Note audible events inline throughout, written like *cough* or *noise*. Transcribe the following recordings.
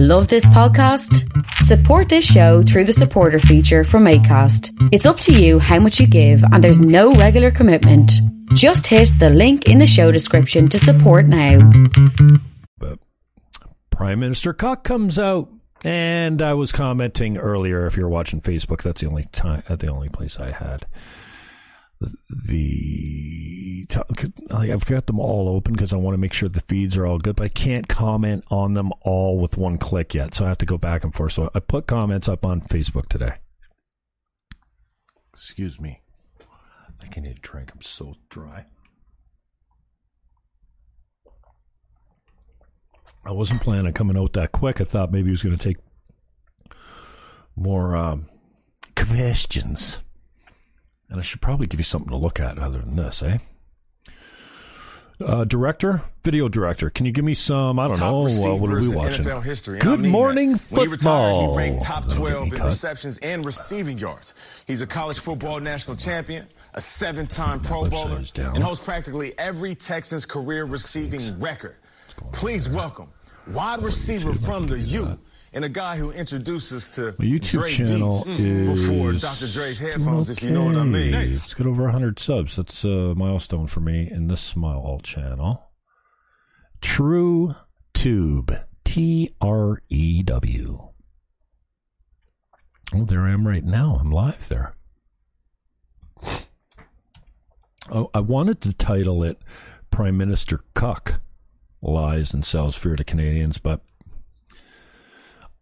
Love this podcast? Support this show through the supporter feature from ACAST. It's up to you how much you give, and there's no regular commitment. Just hit the link in the show description to support now. But Prime Minister Cock comes out, and I was commenting earlier. If you're watching Facebook, that's the only time, uh, the only place I had the I've got them all open because I want to make sure the feeds are all good, but I can't comment on them all with one click yet. So I have to go back and forth. So I put comments up on Facebook today. Excuse me. I I need a drink. I'm so dry. I wasn't planning on coming out that quick. I thought maybe it was going to take more um, questions. And I should probably give you something to look at other than this, eh? Uh, director, video director, can you give me some? I don't top know. Uh, what are we watching? NFL history. Good morning, that. football. When he retired, he ranked top 12 in receptions and receiving yards. He's a college football national champion, a seven-time Pro Bowler, and holds practically every Texans career receiving record. Please welcome wide receiver from the U and a guy who introduces to My YouTube Dre channel Beats is before Dr. Dre's headphones, okay. if you know what I mean. It's got over 100 subs. That's a milestone for me in this small channel. True Tube. T R E W. Oh, there I am right now. I'm live there. Oh, I wanted to title it Prime Minister Cuck Lies and Sells Fear to Canadians, but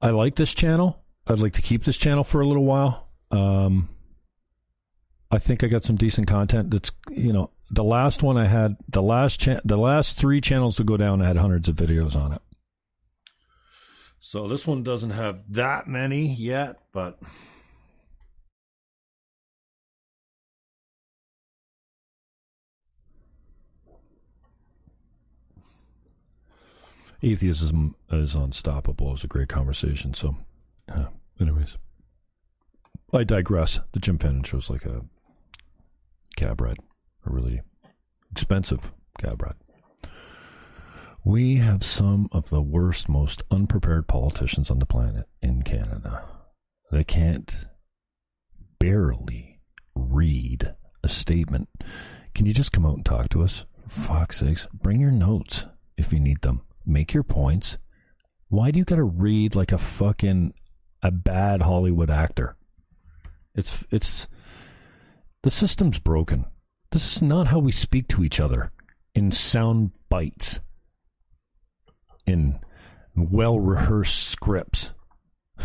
I like this channel. I'd like to keep this channel for a little while. Um, I think I got some decent content. That's you know the last one I had the last cha- the last three channels to go down I had hundreds of videos on it. So this one doesn't have that many yet, but atheism is unstoppable. It was a great conversation. So, uh, anyways, I digress. The Jim Fannin show is like a cab ride, a really expensive cab ride. We have some of the worst, most unprepared politicians on the planet in Canada. They can't barely read a statement. Can you just come out and talk to us? For fuck's sakes, bring your notes if you need them make your points. Why do you got to read like a fucking a bad Hollywood actor? It's it's the system's broken. This is not how we speak to each other in sound bites, in well rehearsed scripts. *sighs*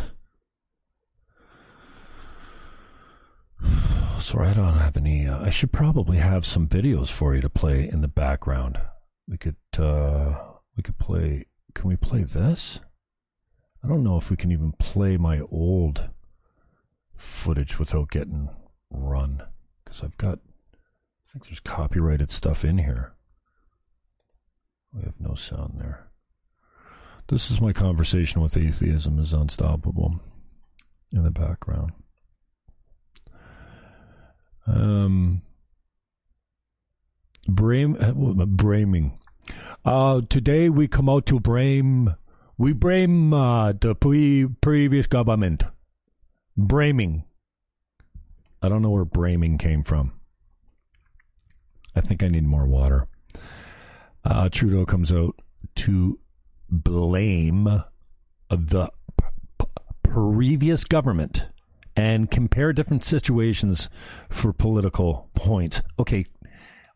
Sorry, I don't have any. Uh, I should probably have some videos for you to play in the background. We could. Uh, we could play. Can we play this? I don't know if we can even play my old footage without getting run. Because I've got. I think there's copyrighted stuff in here. We have no sound there. This is my conversation with atheism is unstoppable in the background. Um, Brame, Braming. Uh, today we come out to blame, we blame uh, the pre- previous government. Braming. I don't know where braming came from. I think I need more water. Uh, Trudeau comes out to blame the p- previous government and compare different situations for political points. Okay,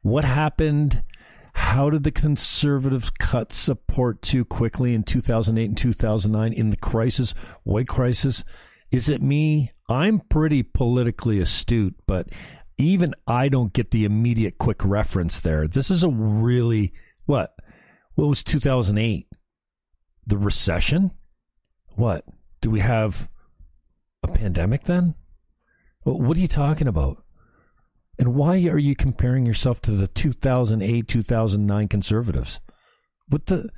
what happened? How did the conservatives cut support too quickly in 2008 and 2009 in the crisis, white crisis? Is it me? I'm pretty politically astute, but even I don't get the immediate quick reference there. This is a really what? What was 2008? The recession? What? Do we have a pandemic then? What are you talking about? And why are you comparing yourself to the 2008 2009 conservatives? What the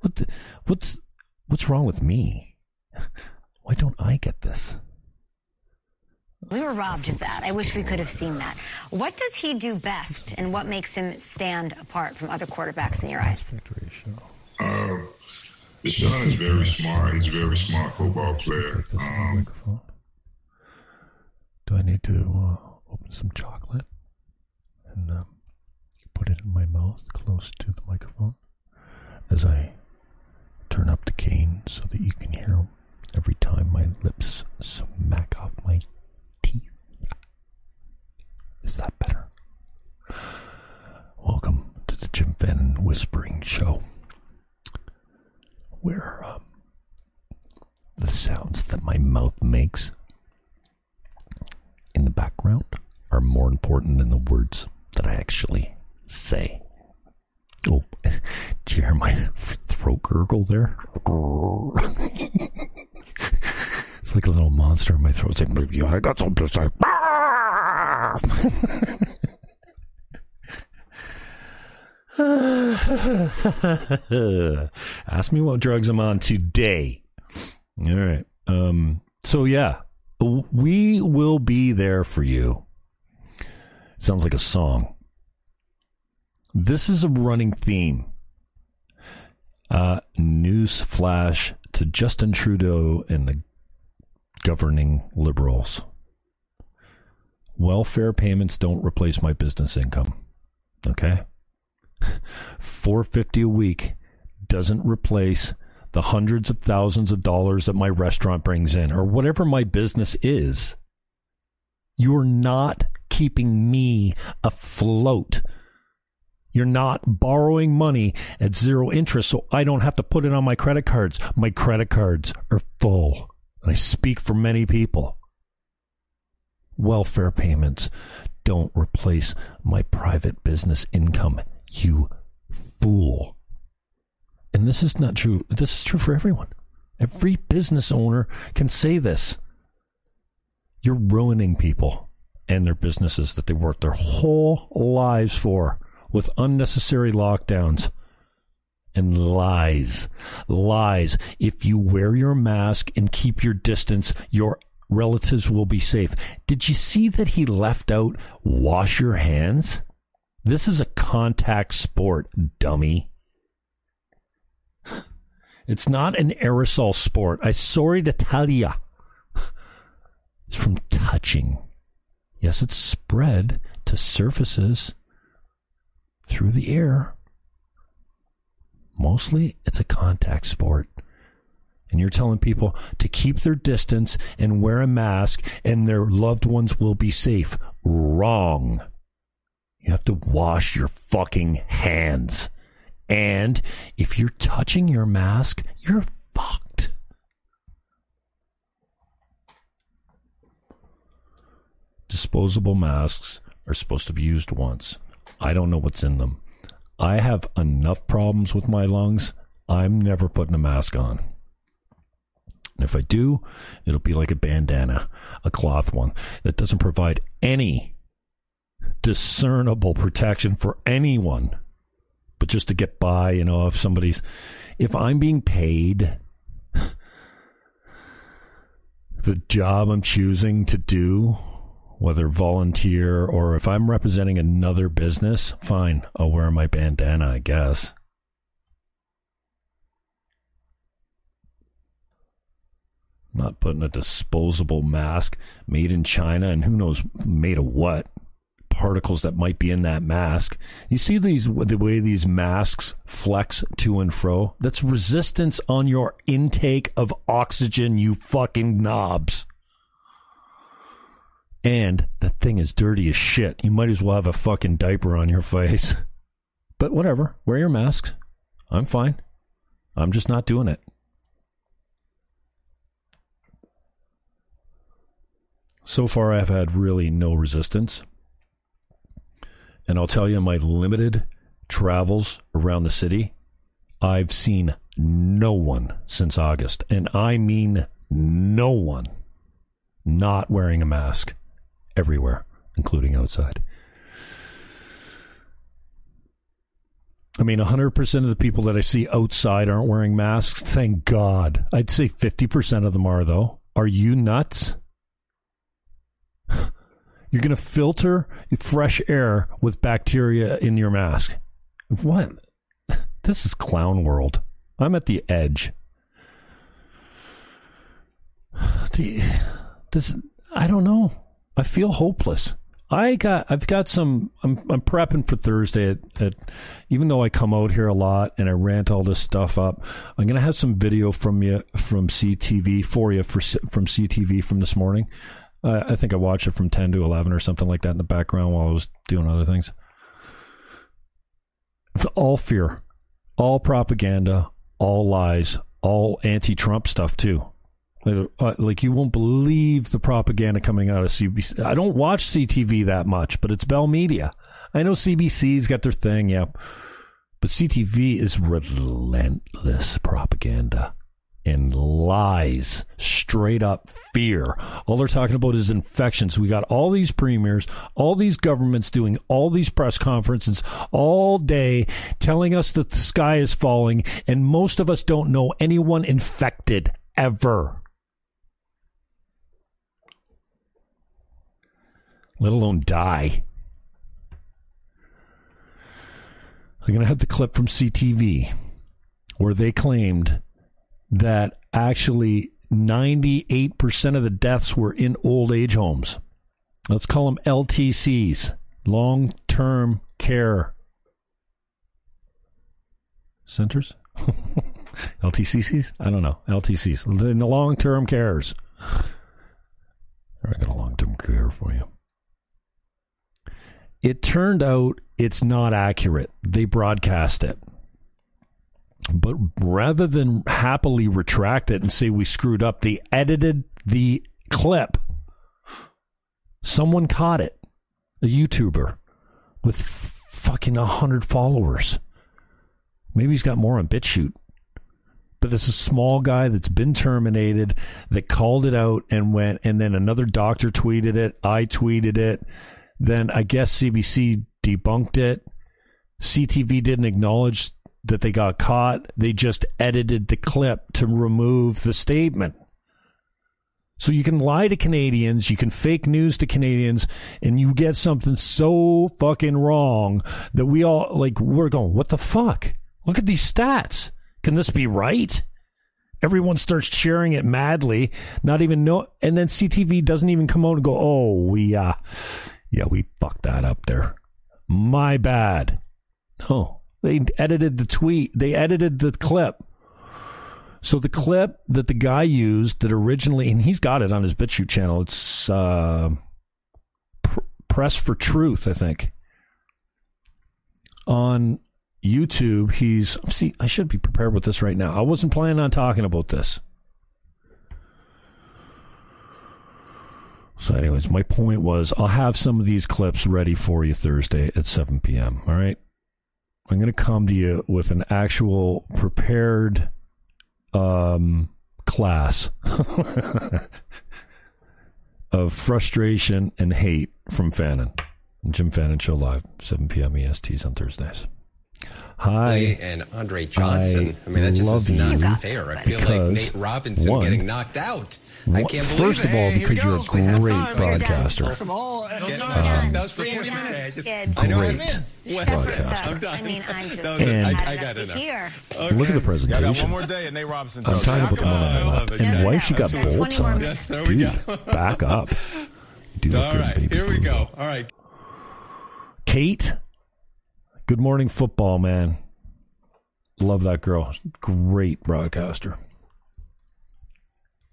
what the, what's what's wrong with me? *laughs* Why don't I get this? We were robbed of that. I wish we could have seen that. What does he do best, and what makes him stand apart from other quarterbacks in your eyes? Uh, Deshaun is very smart. He's a very smart football player. Um, Do I need to uh, open some chocolate and uh, put it in my mouth close to the microphone as I turn up the gain so that you can hear every time my lips smack off my teeth? Is that better? Welcome to the Jim Fannin Whispering Show, where um, the sounds that my mouth makes the background are more important than the words that I actually say. Oh, *laughs* did you hear my *laughs* throat gurgle there? *laughs* it's like a little monster in my throat saying, I got something to say. Ask me what drugs I'm on today. All right. Um, so yeah, we will be there for you. Sounds like a song. This is a running theme. Uh, news flash to Justin Trudeau and the governing liberals. Welfare payments don't replace my business income. Okay? *laughs* 450 a week doesn't replace the hundreds of thousands of dollars that my restaurant brings in or whatever my business is. You're not keeping me afloat. You're not borrowing money at zero interest so I don't have to put it on my credit cards. My credit cards are full. And I speak for many people. Welfare payments don't replace my private business income, you fool. And this is not true. This is true for everyone. Every business owner can say this. You're ruining people and their businesses that they worked their whole lives for with unnecessary lockdowns and lies. Lies. If you wear your mask and keep your distance, your relatives will be safe. Did you see that he left out wash your hands? This is a contact sport, dummy. It's not an aerosol sport. I sorry to tell you. It's from touching. Yes, it's spread to surfaces through the air. Mostly, it's a contact sport. And you're telling people to keep their distance and wear a mask and their loved ones will be safe. Wrong. You have to wash your fucking hands. And if you're touching your mask, you're fucked. Disposable masks are supposed to be used once. I don't know what's in them. I have enough problems with my lungs. I'm never putting a mask on. And if I do, it'll be like a bandana, a cloth one that doesn't provide any discernible protection for anyone. But just to get by, you know, if somebody's, if I'm being paid the job I'm choosing to do whether volunteer or if I'm representing another business, fine, I'll wear my bandana, I guess. not putting a disposable mask made in China and who knows made of what particles that might be in that mask. You see these the way these masks flex to and fro? That's resistance on your intake of oxygen, you fucking knobs. And that thing is dirty as shit. You might as well have a fucking diaper on your face. *laughs* But whatever, wear your masks. I'm fine. I'm just not doing it. So far, I've had really no resistance. And I'll tell you, my limited travels around the city, I've seen no one since August. And I mean no one not wearing a mask everywhere, including outside. I mean, 100% of the people that I see outside aren't wearing masks. Thank God. I'd say 50% of them are, though. Are you nuts? *laughs* You're going to filter fresh air with bacteria in your mask. What? *laughs* This is clown world. I'm at the edge. *sighs* This I don't know. I feel hopeless. I got I've got some I'm I'm prepping for Thursday at, at, even though I come out here a lot and I rant all this stuff up. I'm going to have some video from you from CTV for you for from CTV from this morning. I think I watched it from 10 to 11 or something like that in the background while I was doing other things all fear all propaganda all lies all anti-Trump stuff too uh, like you won't believe the propaganda coming out of CBC. I don't watch CTV that much, but it's Bell Media. I know CBC's got their thing, yeah. But CTV is relentless propaganda and lies, straight up fear. All they're talking about is infections. We got all these premiers, all these governments doing all these press conferences all day telling us that the sky is falling, and most of us don't know anyone infected ever. let alone die. I'm going to have the clip from CTV where they claimed that actually 98% of the deaths were in old age homes. Let's call them LTCs, long term care centers. *laughs* LTCCs? I don't know. LTCs. The long term cares. I got a long term care for you. It turned out it's not accurate. They broadcast it. But rather than happily retract it and say we screwed up, they edited the clip. Someone caught it. A YouTuber with fucking 100 followers. Maybe he's got more on BitChute. But it's a small guy that's been terminated that called it out and went, and then another doctor tweeted it. I tweeted it then I guess CBC debunked it. CTV didn't acknowledge that they got caught. They just edited the clip to remove the statement. So you can lie to Canadians, you can fake news to Canadians, and you get something so fucking wrong that we all like we're going, what the fuck? Look at these stats. Can this be right? Everyone starts cheering it madly, not even know and then CTV doesn't even come out and go, Oh, we uh yeah, we fucked that up there. My bad. No, they edited the tweet. They edited the clip. So the clip that the guy used that originally, and he's got it on his BitChute channel. It's uh, pr- Press for Truth, I think. On YouTube, he's see. I should be prepared with this right now. I wasn't planning on talking about this. So, anyways, my point was I'll have some of these clips ready for you Thursday at 7 p.m. All right. I'm going to come to you with an actual prepared um, class *laughs* of frustration and hate from Fannin. Jim Fannin Show Live, 7 p.m. ESTs on Thursdays. Hi. And Andre Johnson. I, I mean, that just is not fair. I feel like Nate Robinson one, getting knocked out. I can't believe First it. of all, because you're a great broadcaster. From all, um, that was for 20 minutes. I know I'm in. Broadcaster. I'm done. I mean, I'm just And- I, I got enough it to hear. Look at the Yeah, I got one more day at Nate Robinson. I'm show. talking about the one on my love And No, why no, she got bolts on? Yes, there we Dude, go. back up. *laughs* Do look All good, right, baby here we go. All right. Kate, good morning, football man. Love that girl. Great broadcaster.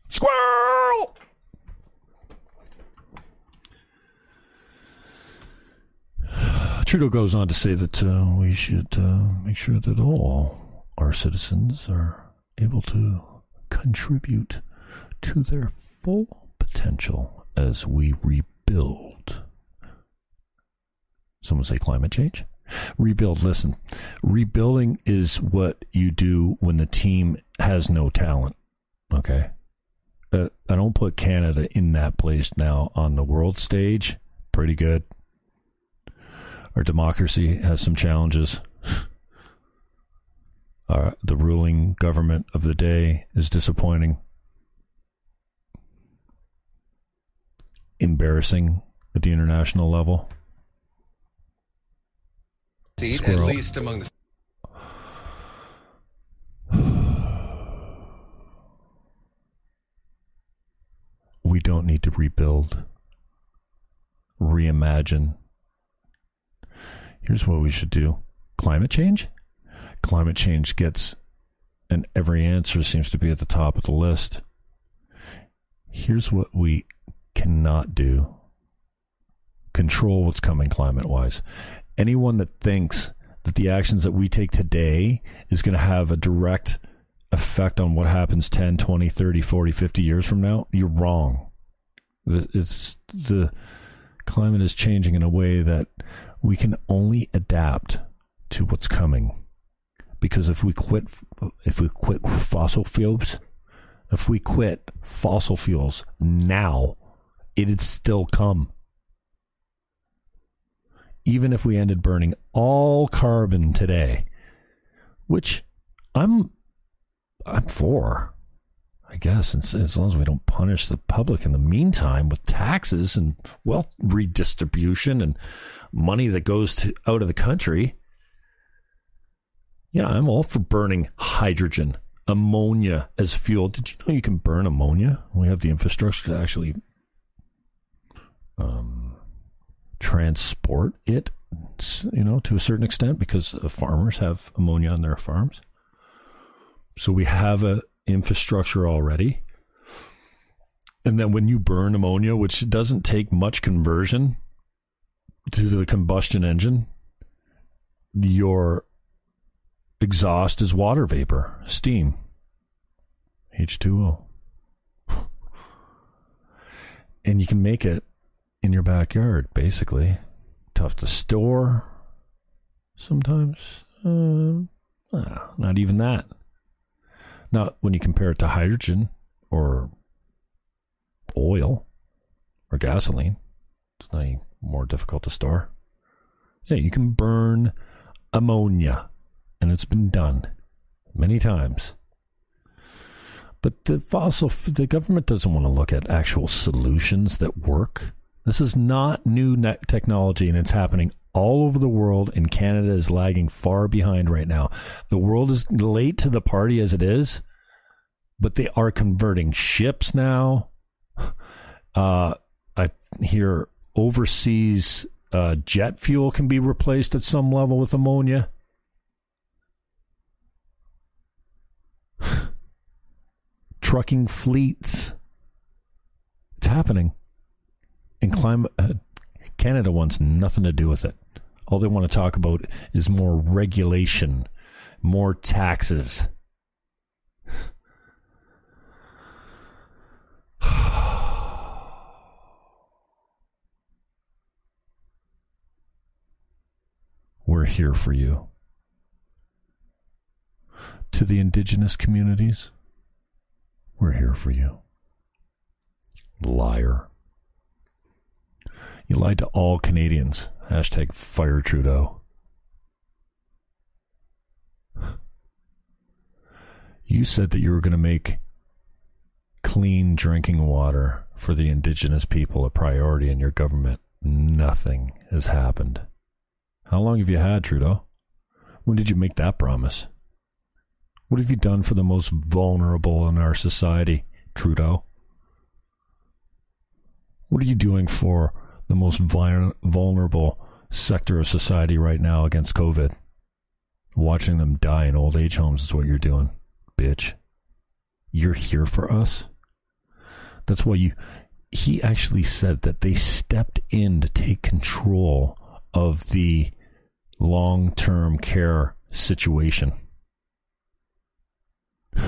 Squirrel. *sighs* Trudeau goes on to say that uh, we should uh, make sure that all our citizens are able to contribute to their full potential as we rebuild. Someone say climate change? Rebuild. Listen, rebuilding is what you do when the team has no talent. Okay. Uh, I don't put Canada in that place now on the world stage. Pretty good. Our democracy has some challenges. *sighs* Uh, the ruling government of the day is disappointing. Embarrassing at the international level. Seat, at least among the we don't need to rebuild, reimagine. Here's what we should do climate change. Climate change gets, and every answer seems to be at the top of the list. Here's what we cannot do control what's coming climate wise. Anyone that thinks that the actions that we take today is going to have a direct effect on what happens 10, 20, 30, 40, 50 years from now, you're wrong. It's the climate is changing in a way that we can only adapt to what's coming. Because if we quit if we quit fossil fuels, if we quit fossil fuels now, it'd still come even if we ended burning all carbon today, which I'm I'm for. I guess as, as long as we don't punish the public in the meantime with taxes and wealth redistribution and money that goes to out of the country. Yeah, I'm all for burning hydrogen, ammonia as fuel. Did you know you can burn ammonia? We have the infrastructure to actually um, transport it, you know, to a certain extent because farmers have ammonia on their farms. So we have a infrastructure already. And then when you burn ammonia, which doesn't take much conversion to the combustion engine, your exhaust is water vapor, steam, H2O. And you can make it in your backyard, basically. Tough to store sometimes. Uh, not even that. Not when you compare it to hydrogen or oil or gasoline. It's not more difficult to store. Yeah, you can burn ammonia, and it's been done many times. But the fossil, the government doesn't want to look at actual solutions that work. This is not new technology, and it's happening all over the world, and Canada is lagging far behind right now. The world is late to the party as it is, but they are converting ships now. *sighs* Uh, I hear overseas uh, jet fuel can be replaced at some level with ammonia. *sighs* Trucking fleets. It's happening. And climate, uh, Canada wants nothing to do with it. All they want to talk about is more regulation, more taxes. *sighs* We're here for you. To the indigenous communities, we're here for you. Liar. You lied to all Canadians. Hashtag fire Trudeau. You said that you were going to make clean drinking water for the indigenous people a priority in your government. Nothing has happened. How long have you had, Trudeau? When did you make that promise? What have you done for the most vulnerable in our society, Trudeau? What are you doing for the most vulnerable sector of society right now against COVID. Watching them die in old age homes is what you're doing, bitch. You're here for us. That's why you. He actually said that they stepped in to take control of the long term care situation. *laughs*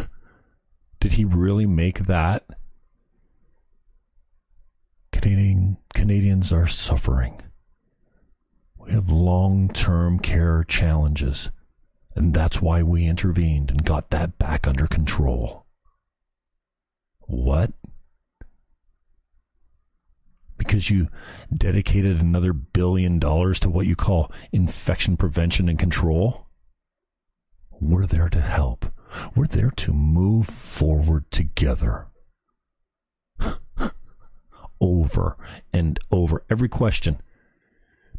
Did he really make that Canadian Canadians are suffering. We have long term care challenges, and that's why we intervened and got that back under control. What? Because you dedicated another billion dollars to what you call infection prevention and control? We're there to help. We're there to move forward together over and over. Every question.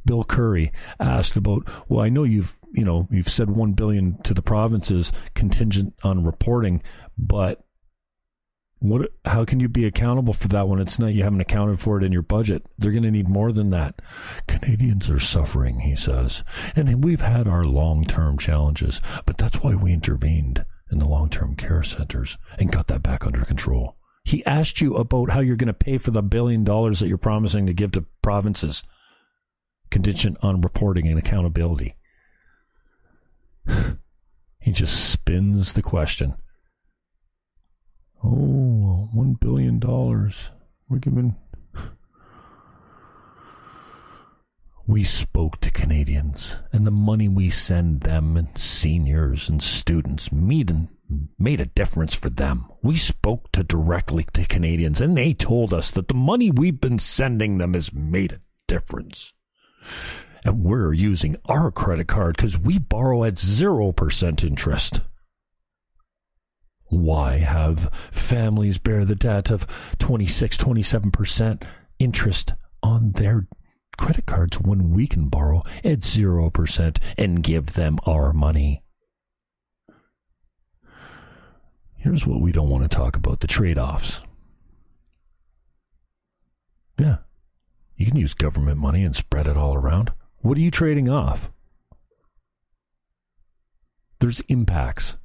Bill Curry asked about, well, I know you've, you know, you've said 1 billion to the provinces contingent on reporting, but What? How can you be accountable for that when it's not? You haven't accounted for it in your budget. They're going to need more than that. Canadians are suffering, he says, and we've had our long-term challenges, but that's why we intervened in the long-term care centers and got that back under control. He asked you about how you're going to pay for the billion dollars that you're promising to give to provinces, contingent on reporting and accountability. *sighs* he just spins the question. Oh, one billion dollars. We're giving. *sighs* We spoke to Canadians, and the money we send them and seniors and students made, made a difference for them. We spoke to directly to Canadians, and they told us that the money we've been sending them has made a difference. And we're using our credit card because we borrow at 0% interest. Why have families bear the debt of 26, 27% interest on their credit cards when we can borrow at 0% and give them our money? Here's what we don't want to talk about the trade offs. Yeah, you can use government money and spread it all around. What are you trading off? There's impacts.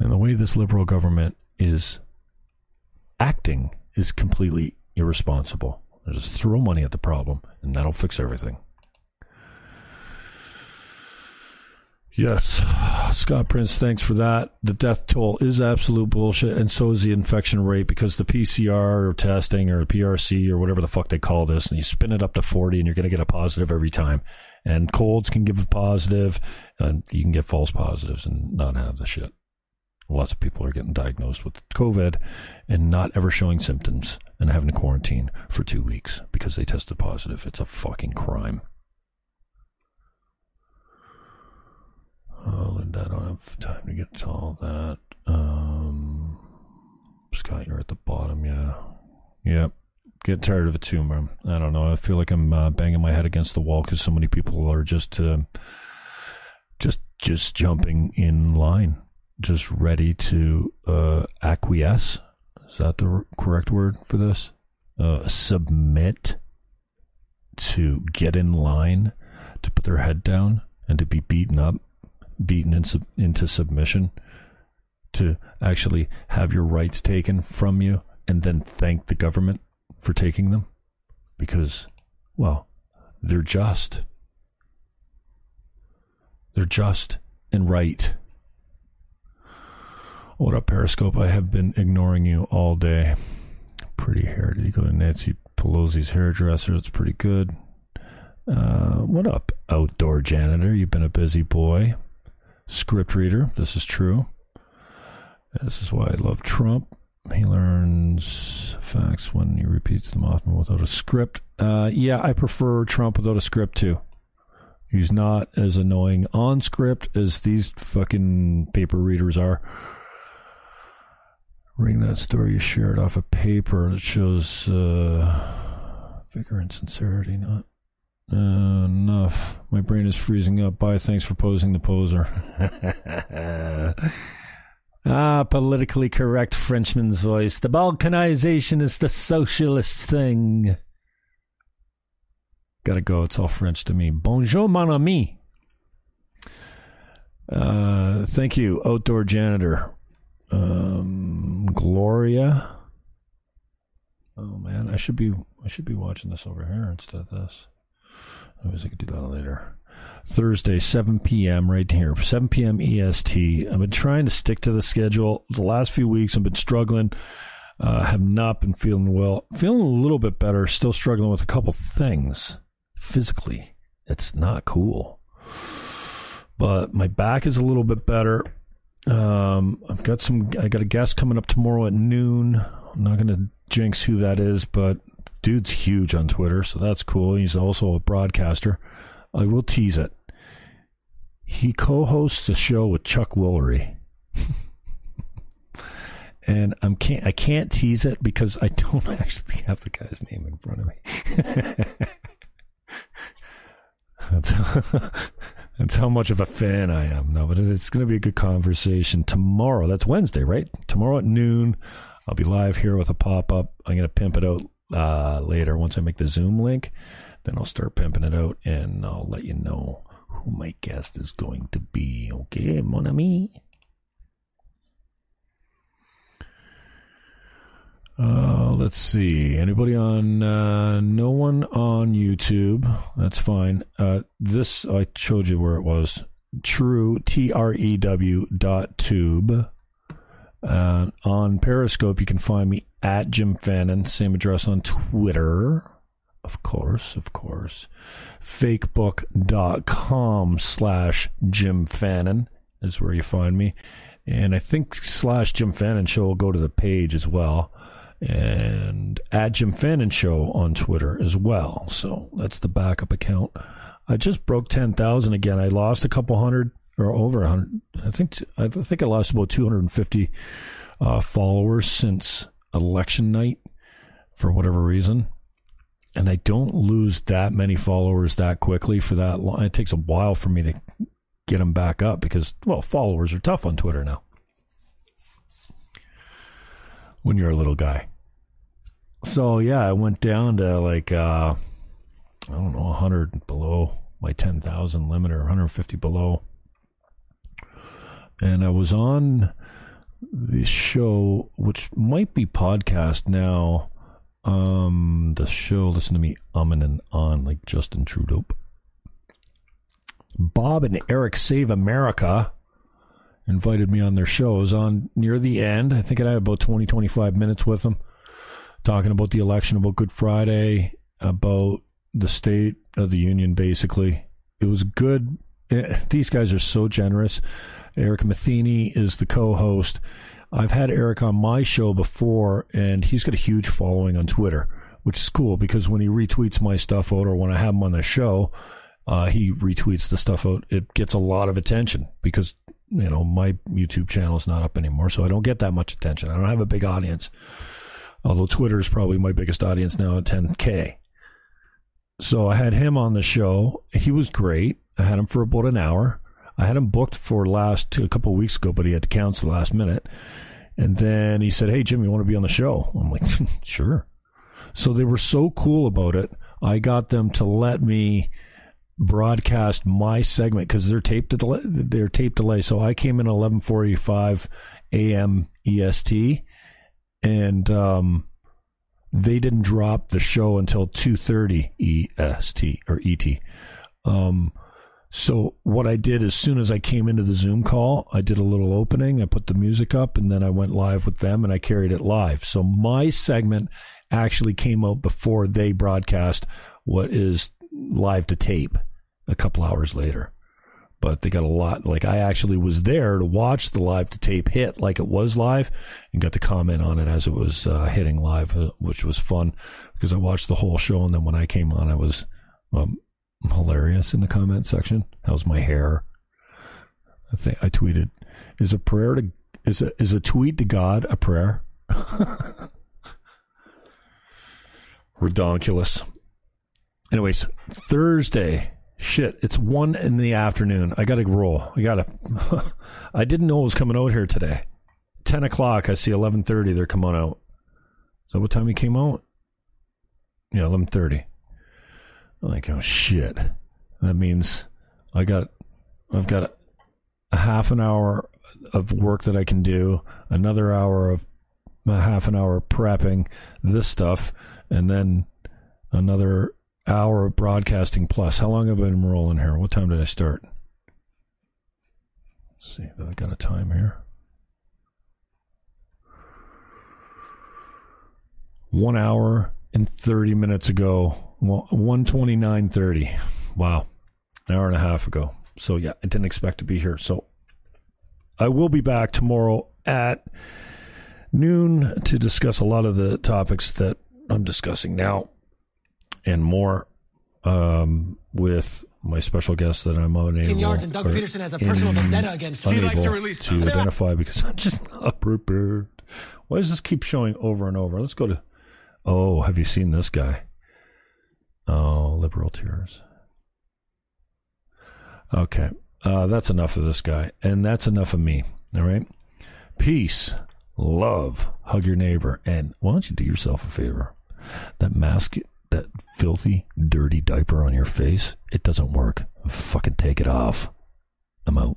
And the way this liberal government is acting is completely irresponsible. Just throw money at the problem, and that'll fix everything. Yes, Scott Prince, thanks for that. The death toll is absolute bullshit, and so is the infection rate because the PCR or testing or PRC or whatever the fuck they call this, and you spin it up to 40 and you're going to get a positive every time. And colds can give a positive, and you can get false positives and not have the shit. Lots of people are getting diagnosed with COVID and not ever showing symptoms and having to quarantine for two weeks because they tested positive. It's a fucking crime. Linda, I don't have time to get to all that. Um, Scott, you're at the bottom, yeah. Yep. Get tired of it too, man. I don't know. I feel like I'm uh, banging my head against the wall because so many people are just, uh, just, just jumping in line just ready to uh, acquiesce. Is that the correct word for this? Uh, submit to get in line, to put their head down, and to be beaten up, beaten in sub- into submission, to actually have your rights taken from you, and then thank the government for taking them, because, well, they're just. They're just and right what up, Periscope? I have been ignoring you all day. Pretty hair. Did you go to Nancy Pelosi's hairdresser? It's pretty good. Uh, what up, outdoor janitor? You've been a busy boy. Script reader. This is true. This is why I love Trump. He learns facts when he repeats them often without a script. Uh, yeah, I prefer Trump without a script too. He's not as annoying on script as these fucking paper readers are reading that story you shared off a paper that shows uh, vigor and sincerity. Not enough. My brain is freezing up. Bye. Thanks for posing the poser. *laughs* ah, politically correct Frenchman's voice. The balkanization is the socialist thing. Gotta go. It's all French to me. Bonjour, mon ami. Uh, thank you, outdoor janitor. Um, Gloria. Oh man, I should be I should be watching this over here instead of this. Anyways, I could do that later. Thursday, 7 p.m. right here, 7 p.m. EST. I've been trying to stick to the schedule. The last few weeks, I've been struggling. Uh, have not been feeling well. Feeling a little bit better. Still struggling with a couple things physically. It's not cool. But my back is a little bit better. Um, I've got some. I got a guest coming up tomorrow at noon. I'm not going to jinx who that is, but dude's huge on Twitter, so that's cool. He's also a broadcaster. I will tease it. He co-hosts a show with Chuck Woolery. *laughs* and I'm can't I can't tease it because I don't *laughs* actually have the guy's name in front of me. *laughs* that's That's how much of a fan I am. No, but it's going to be a good conversation tomorrow. That's Wednesday, right? Tomorrow at noon, I'll be live here with a pop up. I'm going to pimp it out uh, later once I make the Zoom link. Then I'll start pimping it out and I'll let you know who my guest is going to be. Okay, mon ami. Uh, let's see. Anybody on? Uh, no one on YouTube. That's fine. Uh, this I showed you where it was. True T R E W dot tube. Uh, on Periscope, you can find me at Jim Fannin. Same address on Twitter. Of course, of course. Fakebook.com slash Jim Fannin is where you find me. And I think slash Jim Fannin show will go to the page as well and at Jim Fannin Show on Twitter as well. So that's the backup account. I just broke ten thousand again. I lost a couple hundred or over a hundred. I think I think I lost about two hundred and fifty uh, followers since election night for whatever reason. And I don't lose that many followers that quickly for that long. It takes a while for me to get them back up because, well, followers are tough on Twitter now when you're a little guy. So yeah, I went down to like uh, I don't know, 100 below my 10,000 limit or 150 below. And I was on the show, which might be podcast now. Um, the show, listen to me, umming and on like Justin Trudeau. Bob and Eric Save America invited me on their shows on near the end. I think I had about 20, 25 minutes with them talking about the election, about Good Friday, about the state of the union, basically. It was good. These guys are so generous. Eric Matheny is the co host. I've had Eric on my show before, and he's got a huge following on Twitter, which is cool because when he retweets my stuff out or when I have him on the show, uh, he retweets the stuff out. It gets a lot of attention because you know, my YouTube channel is not up anymore, so I don't get that much attention. I don't have a big audience. Although Twitter is probably my biggest audience now at 10K. So I had him on the show. He was great. I had him for about an hour. I had him booked for last a couple weeks ago, but he had to cancel last minute. And then he said, "Hey Jim, you want to be on the show?" I'm like, *laughs* "Sure." So they were so cool about it. I got them to let me broadcast my segment because they're taped delay. They're tape delay. So I came in eleven forty five a.m. EST, and um, they didn't drop the show until two thirty EST or ET. Um, so what I did as soon as I came into the Zoom call, I did a little opening. I put the music up, and then I went live with them, and I carried it live. So my segment actually came out before they broadcast what is live to tape a couple hours later. But they got a lot. Like I actually was there to watch the live to tape hit like it was live, and got to comment on it as it was uh, hitting live, uh, which was fun because I watched the whole show. And then when I came on, I was um, hilarious in the comment section. How's my hair? I think I tweeted, "Is a prayer to is a is a tweet to God a prayer?" *laughs* Redonkulous. Anyways, Thursday Shit, it's one in the afternoon. I got to roll. I got to. *laughs* I didn't know it was coming out here today. Ten o'clock. I see eleven thirty. They're coming out. Is that what time he came out? Yeah, eleven thirty. Like oh shit. That means I got. I've got a half an hour of work that I can do. Another hour of a half an hour prepping this stuff, and then another hour of broadcasting plus. How long have I been rolling here? What time did I start? Let's see, I got a time here. One hour and 30 minutes ago. Well, 129.30. Wow. An hour and a half ago. So, yeah, I didn't expect to be here. So, I will be back tomorrow at noon to discuss a lot of the topics that I'm discussing now and more um, with my special guest that I'm unable. Ten yards and Doug Peterson has a personal vendetta against. She'd like to release to identify because I'm just not prepared. Why does this keep showing over and over? Let's go to. Oh, have you seen this guy? Oh, liberal tears. Okay, uh, that's enough of this guy, and that's enough of me. All right, peace, love, hug your neighbor, and why don't you do yourself a favor? That mask that filthy, dirty diaper on your face, it doesn't work. Fucking take it off. I'm out.